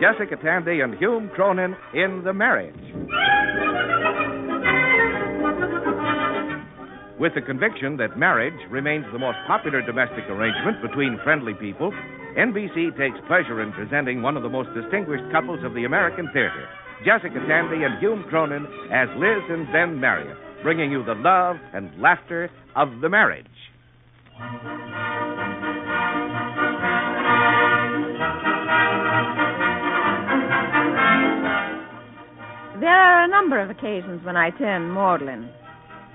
Jessica Tandy and Hume Cronyn in The Marriage. With the conviction that marriage remains the most popular domestic arrangement between friendly people, NBC takes pleasure in presenting one of the most distinguished couples of the American theater, Jessica Tandy and Hume Cronyn as Liz and Ben Marriott, bringing you the love and laughter of the marriage. There are a number of occasions when I turn maudlin.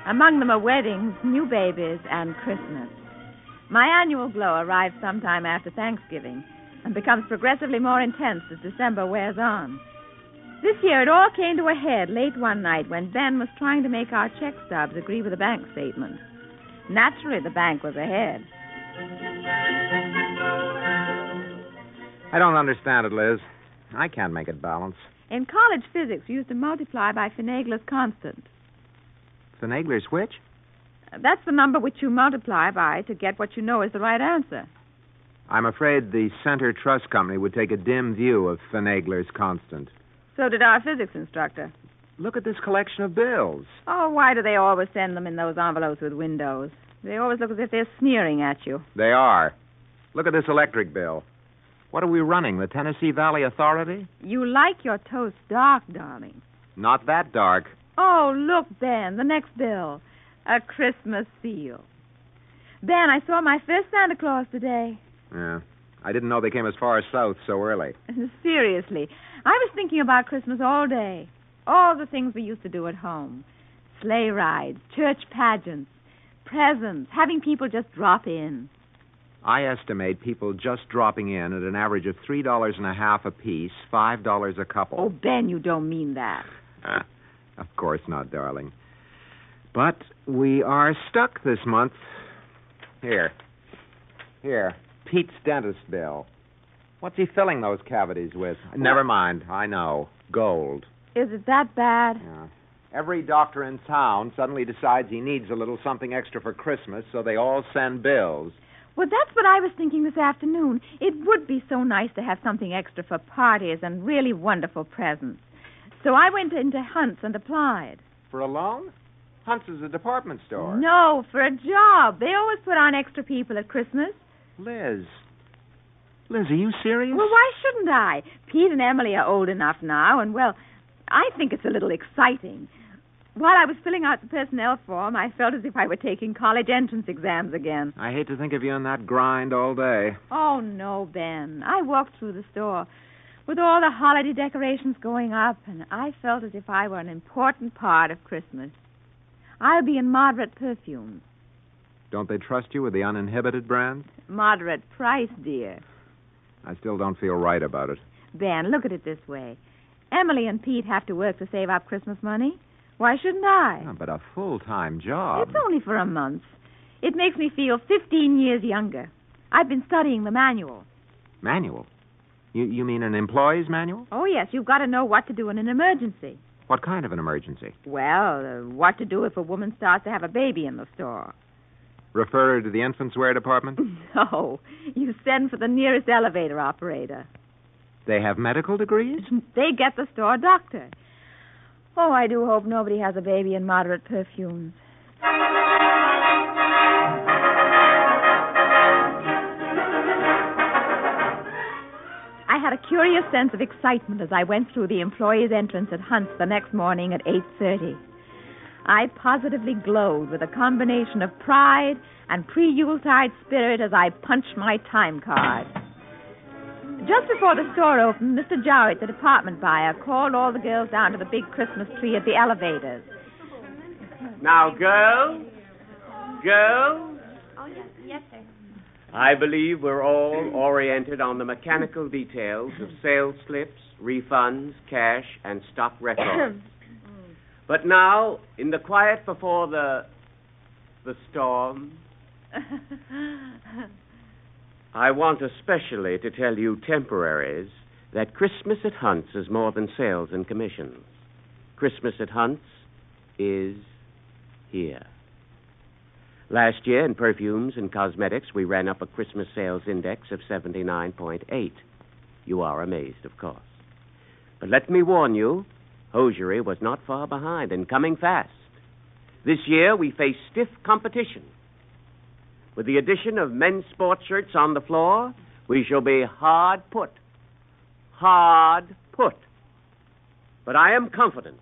Among them are weddings, new babies, and Christmas. My annual glow arrives sometime after Thanksgiving and becomes progressively more intense as December wears on. This year it all came to a head late one night when Ben was trying to make our check stubs agree with the bank statement. Naturally, the bank was ahead. I don't understand it, Liz. I can't make it balance. In college physics, you used to multiply by Finagler's constant. Finagler's which? Uh, that's the number which you multiply by to get what you know is the right answer. I'm afraid the Center Trust Company would take a dim view of Finagler's constant. So did our physics instructor. Look at this collection of bills. Oh, why do they always send them in those envelopes with windows? They always look as if they're sneering at you. They are. Look at this electric bill. What are we running? The Tennessee Valley Authority? You like your toast dark, darling. Not that dark. Oh, look, Ben, the next bill. A Christmas seal. Ben, I saw my first Santa Claus today. Yeah. I didn't know they came as far south so early. Seriously. I was thinking about Christmas all day. All the things we used to do at home sleigh rides, church pageants, presents, having people just drop in. I estimate people just dropping in at an average of three dollars and a half apiece, five dollars a couple. Oh, Ben, you don't mean that. of course not, darling. But we are stuck this month. Here. Here. Pete's dentist bill. What's he filling those cavities with? Never mind. I know. Gold. Is it that bad? Yeah. Every doctor in town suddenly decides he needs a little something extra for Christmas, so they all send bills. Well, that's what I was thinking this afternoon. It would be so nice to have something extra for parties and really wonderful presents. So I went into Hunt's and applied. For a loan? Hunt's is a department store. No, for a job. They always put on extra people at Christmas. Liz. Liz, are you serious? Well, why shouldn't I? Pete and Emily are old enough now, and, well, I think it's a little exciting. While I was filling out the personnel form, I felt as if I were taking college entrance exams again. I hate to think of you in that grind all day. Oh, no, Ben. I walked through the store with all the holiday decorations going up, and I felt as if I were an important part of Christmas. I'll be in moderate perfumes. Don't they trust you with the uninhibited brand? Moderate price, dear. I still don't feel right about it. Ben, look at it this way. Emily and Pete have to work to save up Christmas money. Why shouldn't I? Yeah, but a full time job. It's only for a month. It makes me feel 15 years younger. I've been studying the manual. Manual? You, you mean an employee's manual? Oh, yes. You've got to know what to do in an emergency. What kind of an emergency? Well, uh, what to do if a woman starts to have a baby in the store. Refer her to the infants' wear department? No. You send for the nearest elevator operator. They have medical degrees? They get the store doctor. Oh, I do hope nobody has a baby in moderate perfumes. I had a curious sense of excitement as I went through the employees' entrance at Hunt's the next morning at 8:30. I positively glowed with a combination of pride and pre-Yuletide spirit as I punched my time card. Just before the store opened, Mr. Jowett, the department buyer, called all the girls down to the big Christmas tree at the elevators. Now, girls, girls, Oh, yes, yes, sir. I believe we're all oriented on the mechanical details of sales slips, refunds, cash, and stock records. but now, in the quiet before the the storm, I want especially to tell you temporaries that Christmas at Hunt's is more than sales and commissions. Christmas at Hunt's is here. Last year, in perfumes and cosmetics, we ran up a Christmas sales index of 79.8. You are amazed, of course. But let me warn you, hosiery was not far behind and coming fast. This year we face stiff competition. With the addition of men's sports shirts on the floor, we shall be hard put. Hard put. But I am confident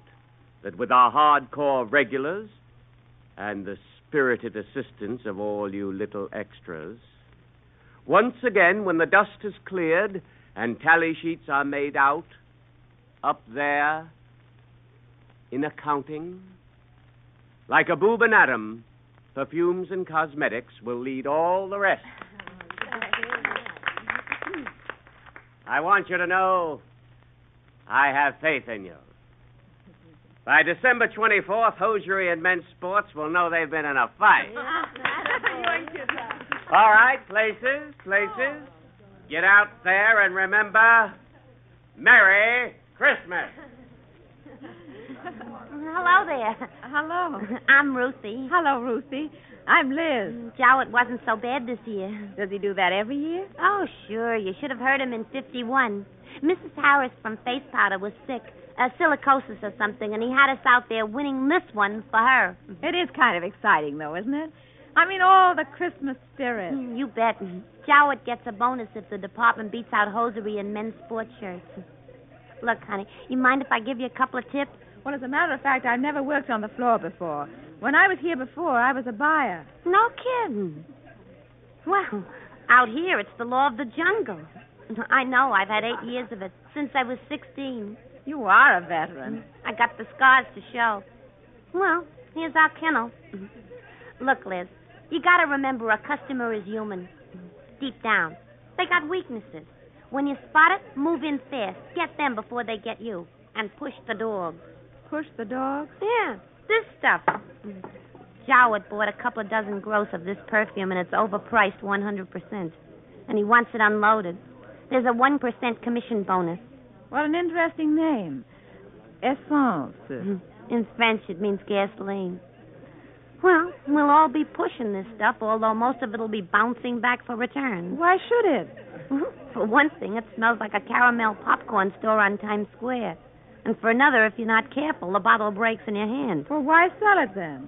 that with our hardcore regulars and the spirited assistance of all you little extras, once again, when the dust has cleared and tally sheets are made out, up there in accounting, like Abou Ben Adhem, perfumes and cosmetics will lead all the rest. I want you to know I have faith in you. By December 24th, hosiery and men's sports will know they've been in a fight. All right, places, places. Get out there and remember Merry Christmas. Hello there. Hello. I'm Ruthie. Hello, Ruthie. I'm Liz. Jowett wasn't so bad this year. Does he do that every year? Oh, sure. You should have heard him in 51. Mrs. Harris from Face Powder was sick, uh, silicosis or something, and he had us out there winning this one for her. It is kind of exciting, though, isn't it? I mean, all the Christmas spirit. You bet. Jowett gets a bonus if the department beats out hosiery and men's sports shirts. Look, honey, you mind if I give you a couple of tips? Well, as a matter of fact, I've never worked on the floor before. When I was here before, I was a buyer. No kidding. Well, out here, it's the law of the jungle. I know. I've had eight years of it since I was 16. You are a veteran. I got the scars to show. Well, here's our kennel. Look, Liz, you got to remember a customer is human. Deep down, they got weaknesses. When you spot it, move in fast. Get them before they get you. And push the dogs. Push the dog? Yeah, this stuff. Jowett bought a couple of dozen gross of this perfume, and it's overpriced 100%. And he wants it unloaded. There's a 1% commission bonus. What an interesting name. Essence. Mm-hmm. In French, it means gasoline. Well, we'll all be pushing this stuff, although most of it'll be bouncing back for return. Why should it? Mm-hmm. For one thing, it smells like a caramel popcorn store on Times Square. And for another, if you're not careful, the bottle breaks in your hand. Well, why sell it then?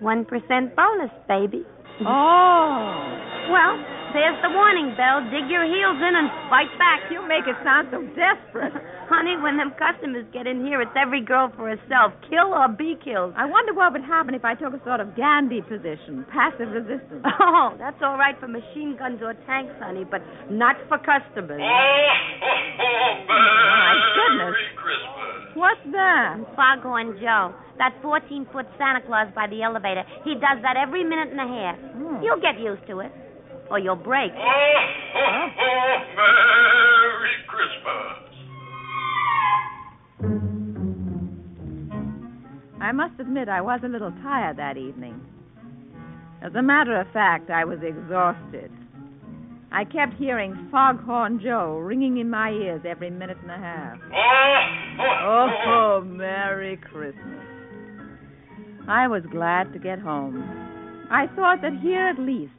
1% bonus, baby. Oh. Well, there's the warning bell. Dig your heels in and fight back. You make it sound so desperate. Honey, when them customers get in here, it's every girl for herself. Kill or be killed. I wonder what would happen if I took a sort of Gandhi position, passive resistance. Oh, that's all right for machine guns or tanks, honey, but not for customers. My goodness. Merry Christmas. What's that? Foghorn Joe, that 14 foot Santa Claus by the elevator, he does that every minute and a half. Hmm. You'll get used to it, or you'll break. Oh, Merry Christmas. I must admit I was a little tired that evening. As a matter of fact, I was exhausted. I kept hearing Foghorn Joe ringing in my ears every minute and a half. Oh, oh Merry Christmas. I was glad to get home. I thought that here at least,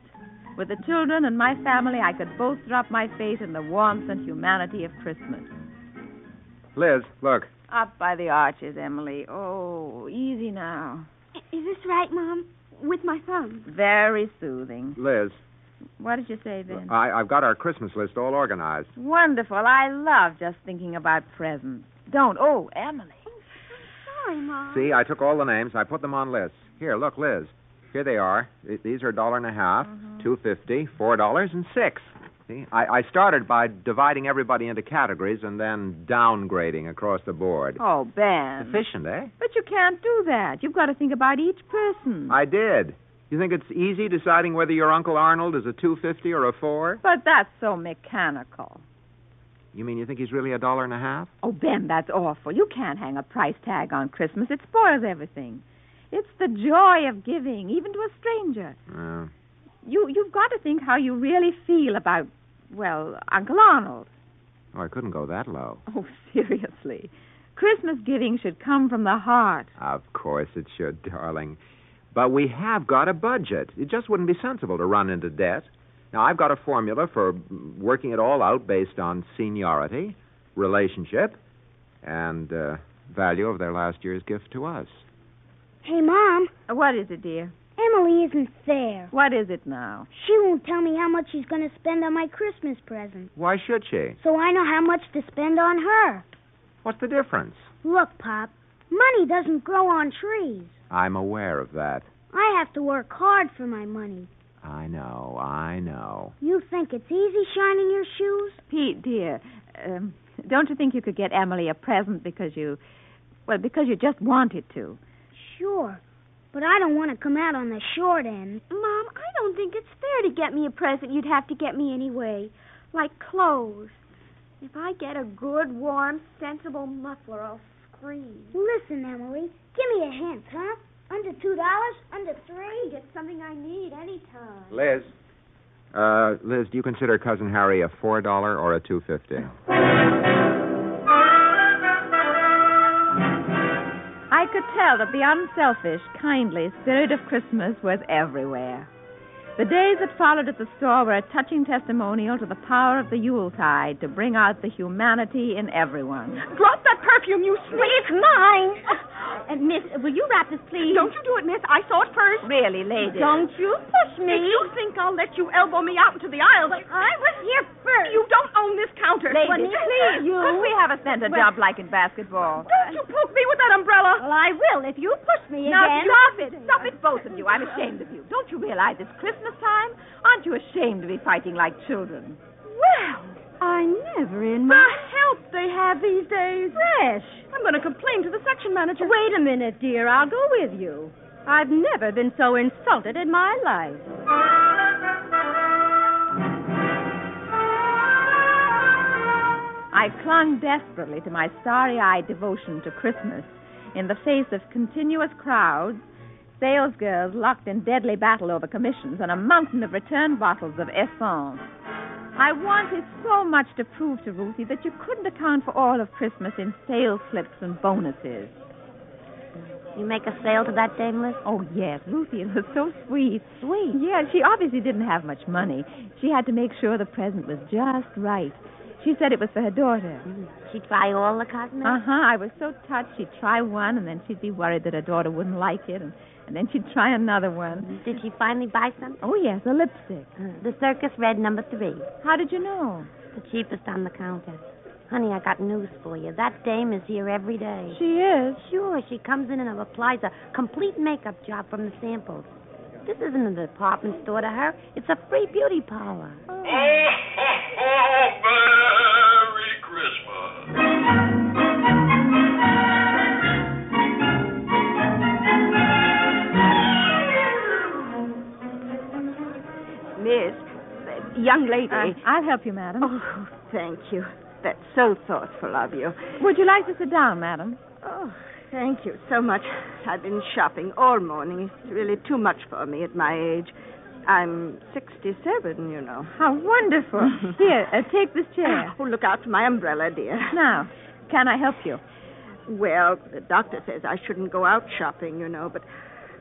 with the children and my family, I could bolster up my faith in the warmth and humanity of Christmas. Liz, look. Up by the arches, Emily. Oh, easy now. Is this right, Mom? With my thumb? Very soothing. Liz, What did you say, Ben? I, I've got our Christmas list all organized. Wonderful. I love just thinking about presents. Don't. Oh, Emily. Oh, I'm sorry, Mom. See, I took all the names. I put them on lists. Here, look, Liz. Here they are. These are a dollar and a half, two fifty, four dollars, and six. See, I, I started by dividing everybody into categories and then downgrading across the board. Oh, Ben. Efficient, eh? But you can't do that. You've got to think about each person. I did. You think it's easy deciding whether your Uncle Arnold is a two fifty or a four? But that's so mechanical. You mean you think he's really a dollar and a half? Oh, Ben, that's awful. You can't hang a price tag on Christmas. It spoils everything. It's the joy of giving, even to a stranger. Uh, You you've got to think how you really feel about well, Uncle Arnold. oh, I couldn't go that low. Oh, seriously. Christmas giving should come from the heart. Of course it should, darling. But we have got a budget. It just wouldn't be sensible to run into debt. Now, I've got a formula for working it all out based on seniority, relationship, and uh, value of their last year's gift to us. Hey, Mom, What is it, dear? Emily isn't fair. What is it now? She won't tell me how much she's going to spend on my Christmas present. Why should she? So I know how much to spend on her. What's the difference? Look, Pop, money doesn't grow on trees. I'm aware of that. I have to work hard for my money. I know, I know. You think it's easy shining your shoes? Pete, dear, um, don't you think you could get Emily a present because you, well, because you just wanted to? Sure. But I don't want to come out on the short end. Mom, I don't think it's fair to get me a present you'd have to get me anyway, like clothes. If I get a good, warm, sensible muffler, I'll scream. Listen, Emily, give me a hint, huh? Under two dollars? Under three? Get something I need anytime. Liz. Uh, Liz, do you consider Cousin Harry a four dollar or a two fifty? could tell that the unselfish, kindly spirit of Christmas was everywhere. The days that followed at the store were a touching testimonial to the power of the Yuletide to bring out the humanity in everyone. Drop that perfume, you sneak! It's mine! And, uh, Miss, will you wrap this, please? Don't you do it, Miss. I saw it first. Really, lady. Don't you push me. If you think I'll let you elbow me out into the aisle, I was here first. You don't own this counter. Lady, Juanita, please. You. Could we have a center Well- job like in basketball? Don't you poke me with that umbrella. Well, I will if you push me Now again. stop it. Stop it, both of you. I'm ashamed of you. Don't you realize it's Christmas time? Aren't you ashamed to be fighting like children? Well, I never in my... The help they have these days. Fresh. I'm going to complain to the section manager. Wait a minute, dear. I'll go with you. I've never been so insulted in my life. I clung desperately to my starry eyed devotion to Christmas in the face of continuous crowds, salesgirls locked in deadly battle over commissions, and a mountain of return bottles of essence. I wanted so much to prove to Ruthie that you couldn't account for all of Christmas in sales slips and bonuses. You make a sale to that dame, Liz? Oh, yes, Ruthie, was so sweet. Sweet. Yeah, she obviously didn't have much money. She had to make sure the present was just right. She said it was for her daughter. She'd try all the cosmetics? Uh huh. I was so touched. She'd try one, and then she'd be worried that her daughter wouldn't like it, and, and then she'd try another one. Did she finally buy something? Oh, yes, a lipstick. The Circus Red number three. How did you know? The cheapest on the counter. Honey, I got news for you. That dame is here every day. She is. Sure, she comes in and applies a complete makeup job from the samples. This isn't a department store to her. It's a free beauty parlor. Oh, ho, ho, Merry Christmas. Miss, uh, young lady. Uh, I'll help you, madam. Oh, thank you. That's so thoughtful of you. Would you like to sit down, madam? Oh, thank you so much. I've been shopping all morning. It's really too much for me at my age. I'm 67, you know. How wonderful. Here, uh, take this chair. Oh, look out for my umbrella, dear. Now, can I help you? Well, the doctor says I shouldn't go out shopping, you know, but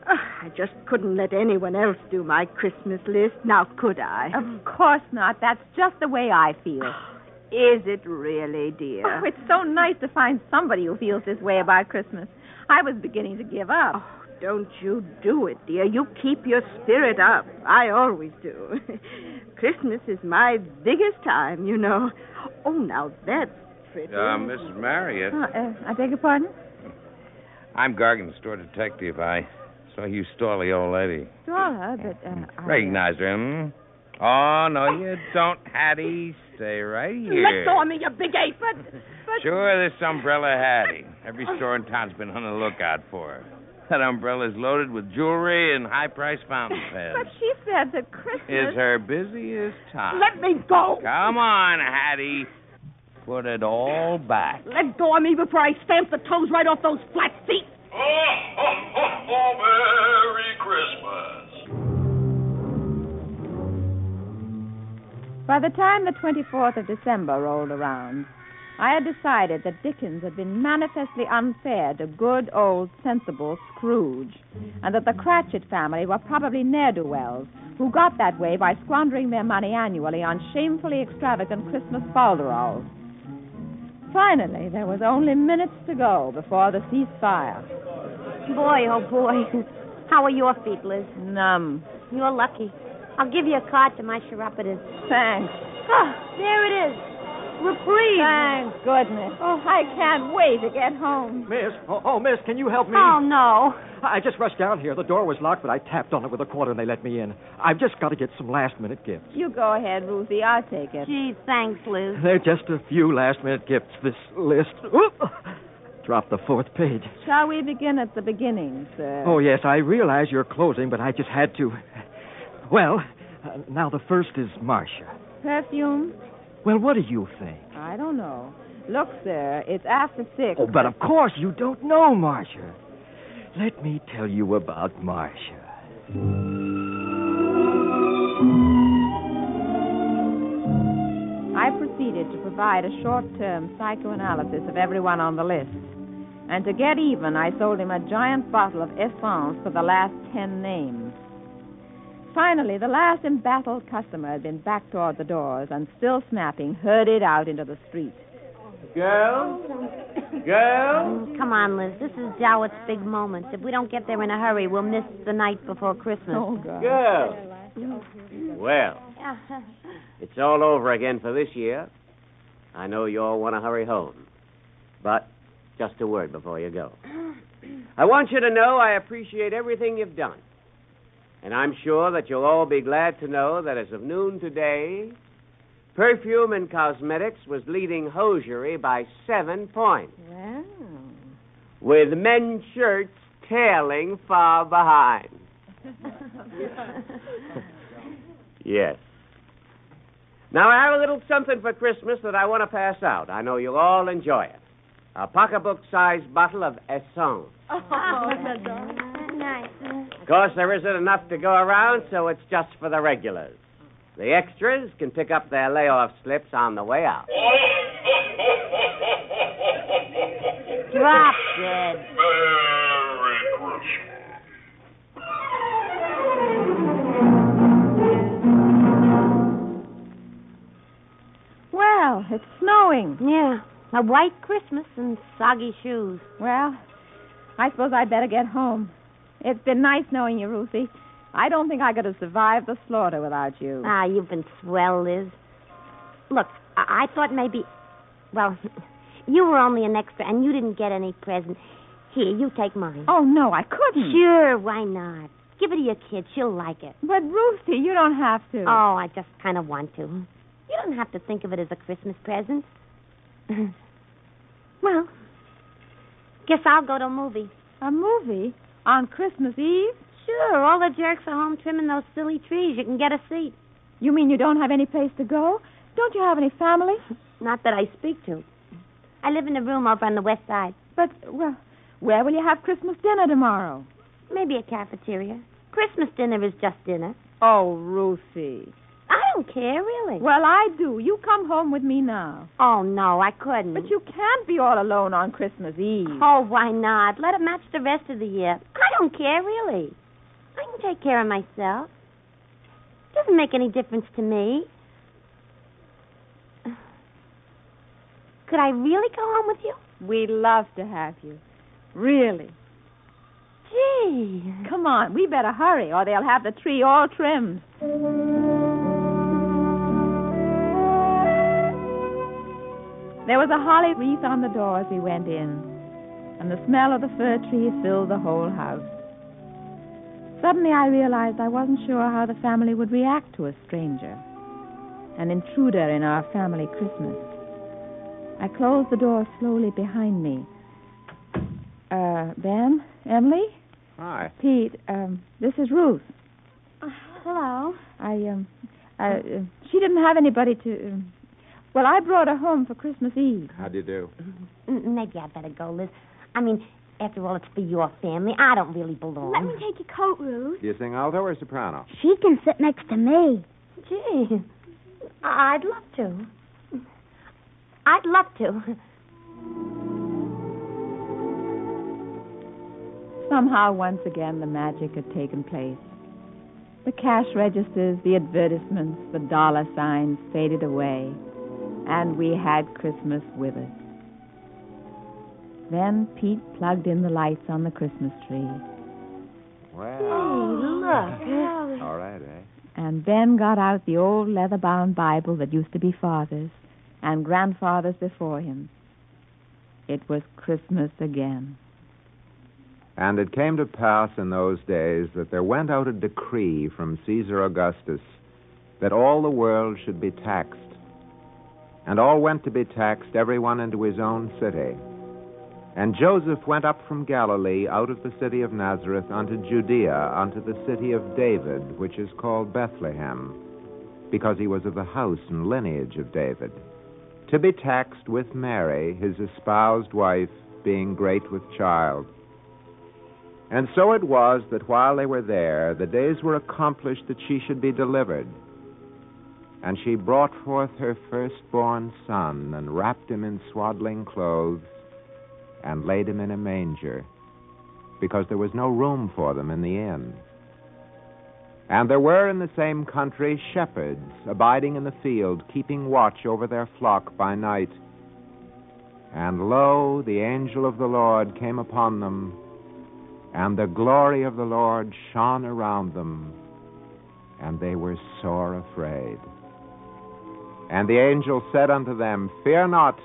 uh, I just couldn't let anyone else do my Christmas list. Now, could I? Of course not. That's just the way I feel. Is it really, dear? Oh, it's so nice to find somebody who feels this way about Christmas. I was beginning to give up. Oh, don't you do it, dear. You keep your spirit up. I always do. Christmas is my biggest time, you know. Oh, now that's pretty. Uh, Mrs. Marriott. Uh, uh, I beg your pardon? I'm Gargan, the store detective. I saw you stole the old lady. Dora, but uh, I, Recognize her, hmm? Oh, no, you don't, Hattie. Stay right here. Let go of me, you big ape. But, but Sure, this umbrella Hattie. Every store in town's been on the lookout for her. That umbrella's loaded with jewelry and high-priced fountain pens. but she said that Christmas. Is her busiest time. let me go. Come on, Hattie. Put it all back. Let go of me before I stamp the toes right off those flat feet. Oh, ho, ho, ho, Merry Christmas. By the time the 24th of December rolled around, I had decided that Dickens had been manifestly unfair to good, old, sensible Scrooge, and that the Cratchit family were probably ne'er do wells who got that way by squandering their money annually on shamefully extravagant Christmas falderols. Finally, there was only minutes to go before the ceasefire. Boy, oh boy. How are your feet, Liz? Numb. You're lucky. I'll give you a card to my chiropodist. Thanks. Ah, there it is. Reprieve. Thank goodness. Oh, I can't wait to get home. Miss, oh, oh, miss, can you help me? Oh, no. I just rushed down here. The door was locked, but I tapped on it with a quarter and they let me in. I've just got to get some last minute gifts. You go ahead, Ruthie. I'll take it. Gee, thanks, Liz. They're just a few last minute gifts. This list. Oop! Drop the fourth page. Shall we begin at the beginning, sir? Oh, yes, I realize you're closing, but I just had to. Well, uh, now the first is Marcia. Perfume? Well, what do you think? I don't know. Look, sir, it's after six. Oh, but of course you don't know Marcia. Let me tell you about Marcia. I proceeded to provide a short term psychoanalysis of everyone on the list. And to get even, I sold him a giant bottle of essence for the last ten names. Finally, the last embattled customer had been back toward the doors and, still snapping, herded out into the street. Girls? Girls? Mm, Come on, Liz. This is Jowett's big moment. If we don't get there in a hurry, we'll miss the night before Christmas. Oh, God. Girls. Well, it's all over again for this year. I know you all want to hurry home. But just a word before you go. I want you to know I appreciate everything you've done. And I'm sure that you'll all be glad to know that as of noon today, Perfume and Cosmetics was leading hosiery by seven points, Well. with men's shirts tailing far behind. Yes. Now, I have a little something for Christmas that I want to pass out. I know you'll all enjoy it. A pocketbook sized bottle of Essence. Oh, nice. Of course, there isn't enough to go around, so it's just for the regulars. The extras can pick up their layoff slips on the way out. Drop dead. Merry Christmas. Well, it's snowing. Yeah. A white Christmas and soggy shoes. Well, I suppose I'd better get home. It's been nice knowing you, Ruthie. I don't think I could have survived the slaughter without you. Ah, you've been swell, Liz. Look, I, I thought maybe. Well, you were only an extra and you didn't get any present. Here, you take mine. Oh, no, I couldn't. Sure, why not? Give it to your kid. She'll like it. But, Ruthie, you don't have to. Oh, I just kind of want to. You don't have to think of it as a Christmas present. well, guess I'll go to a movie. A movie? On Christmas Eve? Sure, all the jerks are home trimming those silly trees. You can get a seat. You mean you don't have any place to go? Don't you have any family? Not that I speak to. I live in a room over on the west side. But, well, where will you have Christmas dinner tomorrow? Maybe a cafeteria. Christmas dinner is just dinner. Oh, Ruthie. I don't care, really. Well, I do. You come home with me now. Oh, no, I couldn't. But you can't be all alone on Christmas Eve. Oh, why not? Let it match the rest of the year. I don't care, really. I can take care of myself. Doesn't make any difference to me. Could I really go home with you? We'd love to have you. Really. Gee. Come on, we better hurry, or they'll have the tree all trimmed. There was a holly wreath on the door as we went in, and the smell of the fir trees filled the whole house. Suddenly I realized I wasn't sure how the family would react to a stranger, an intruder in our family Christmas. I closed the door slowly behind me. Uh, Ben? Emily? Hi. Pete, um, this is Ruth. hello. I, um, uh, uh, she didn't have anybody to. Um, well, I brought her home for Christmas Eve. How do you do? M- Maybe I'd better go, Liz. I mean, after all, it's for your family. I don't really belong. Let me take your coat, Ruth. Do you sing alto or soprano? She can sit next to me. Gee, I'd love to. I'd love to. Somehow, once again, the magic had taken place. The cash registers, the advertisements, the dollar signs faded away, and we had Christmas with us. Then Pete plugged in the lights on the Christmas tree. Well, look. all right, eh? And Ben got out the old leather bound Bible that used to be father's and grandfather's before him. It was Christmas again. And it came to pass in those days that there went out a decree from Caesar Augustus that all the world should be taxed. And all went to be taxed, everyone into his own city. And Joseph went up from Galilee out of the city of Nazareth unto Judea, unto the city of David, which is called Bethlehem, because he was of the house and lineage of David, to be taxed with Mary, his espoused wife, being great with child. And so it was that while they were there, the days were accomplished that she should be delivered. And she brought forth her firstborn son, and wrapped him in swaddling clothes, and laid him in a manger, because there was no room for them in the inn. And there were in the same country shepherds abiding in the field, keeping watch over their flock by night. And lo, the angel of the Lord came upon them, and the glory of the Lord shone around them, and they were sore afraid. And the angel said unto them, Fear not,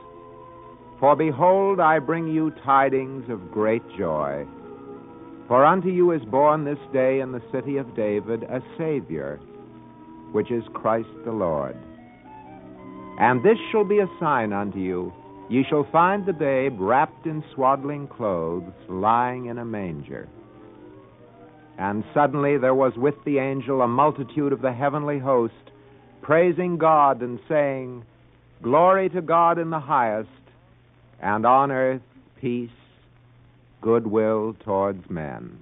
for behold, I bring you tidings of great joy. For unto you is born this day in the city of David a Savior, which is Christ the Lord. And this shall be a sign unto you. Ye shall find the babe wrapped in swaddling clothes, lying in a manger. And suddenly there was with the angel a multitude of the heavenly host, praising God and saying, Glory to God in the highest, and on earth peace, goodwill towards men.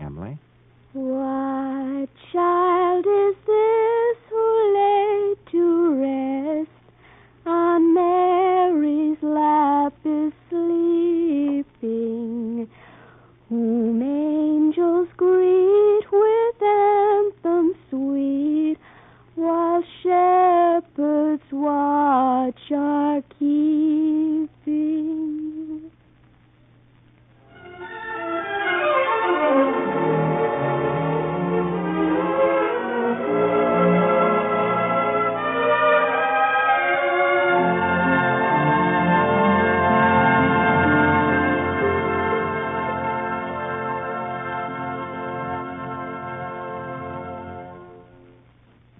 Emily? What child is this watch are keeping.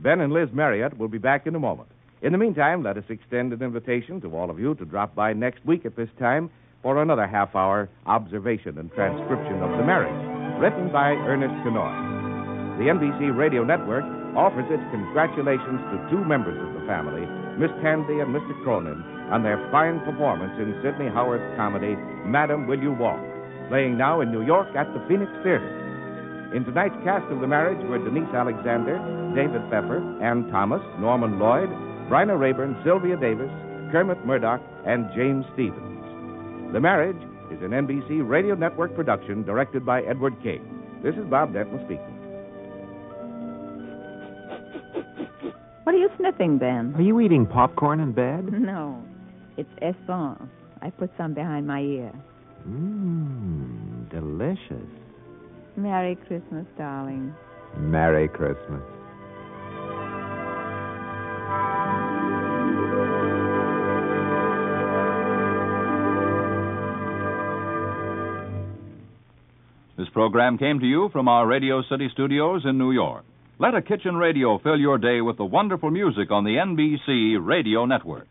Ben and Liz Marriott will be back in a moment. In the meantime, let us extend an invitation to all of you to drop by next week at this time for another half hour observation and transcription of The Marriage, written by Ernest Kinoy. The NBC Radio Network offers its congratulations to two members of the family, Miss Tandy and Mr. Cronyn, on their fine performance in Sidney Howard's comedy, Madam, Will You Walk, playing now in New York at the Phoenix Theater. In tonight's cast of The Marriage were Denise Alexander, David Pfeffer, Ann Thomas, Norman Lloyd, Bryna Raeburn, Sylvia Davis, Kermit Murdock, and James Stevens. The Marriage is an NBC Radio Network production directed by Edward King. This is Bob Denton speaking. What are you sniffing, Ben? Are you eating popcorn in bed? No, it's essence. I put some behind my ear. Mmm, delicious. Merry Christmas, darling. Merry Christmas. Program came to you from our Radio City studios in New York. Let a kitchen radio fill your day with the wonderful music on the NBC Radio Network.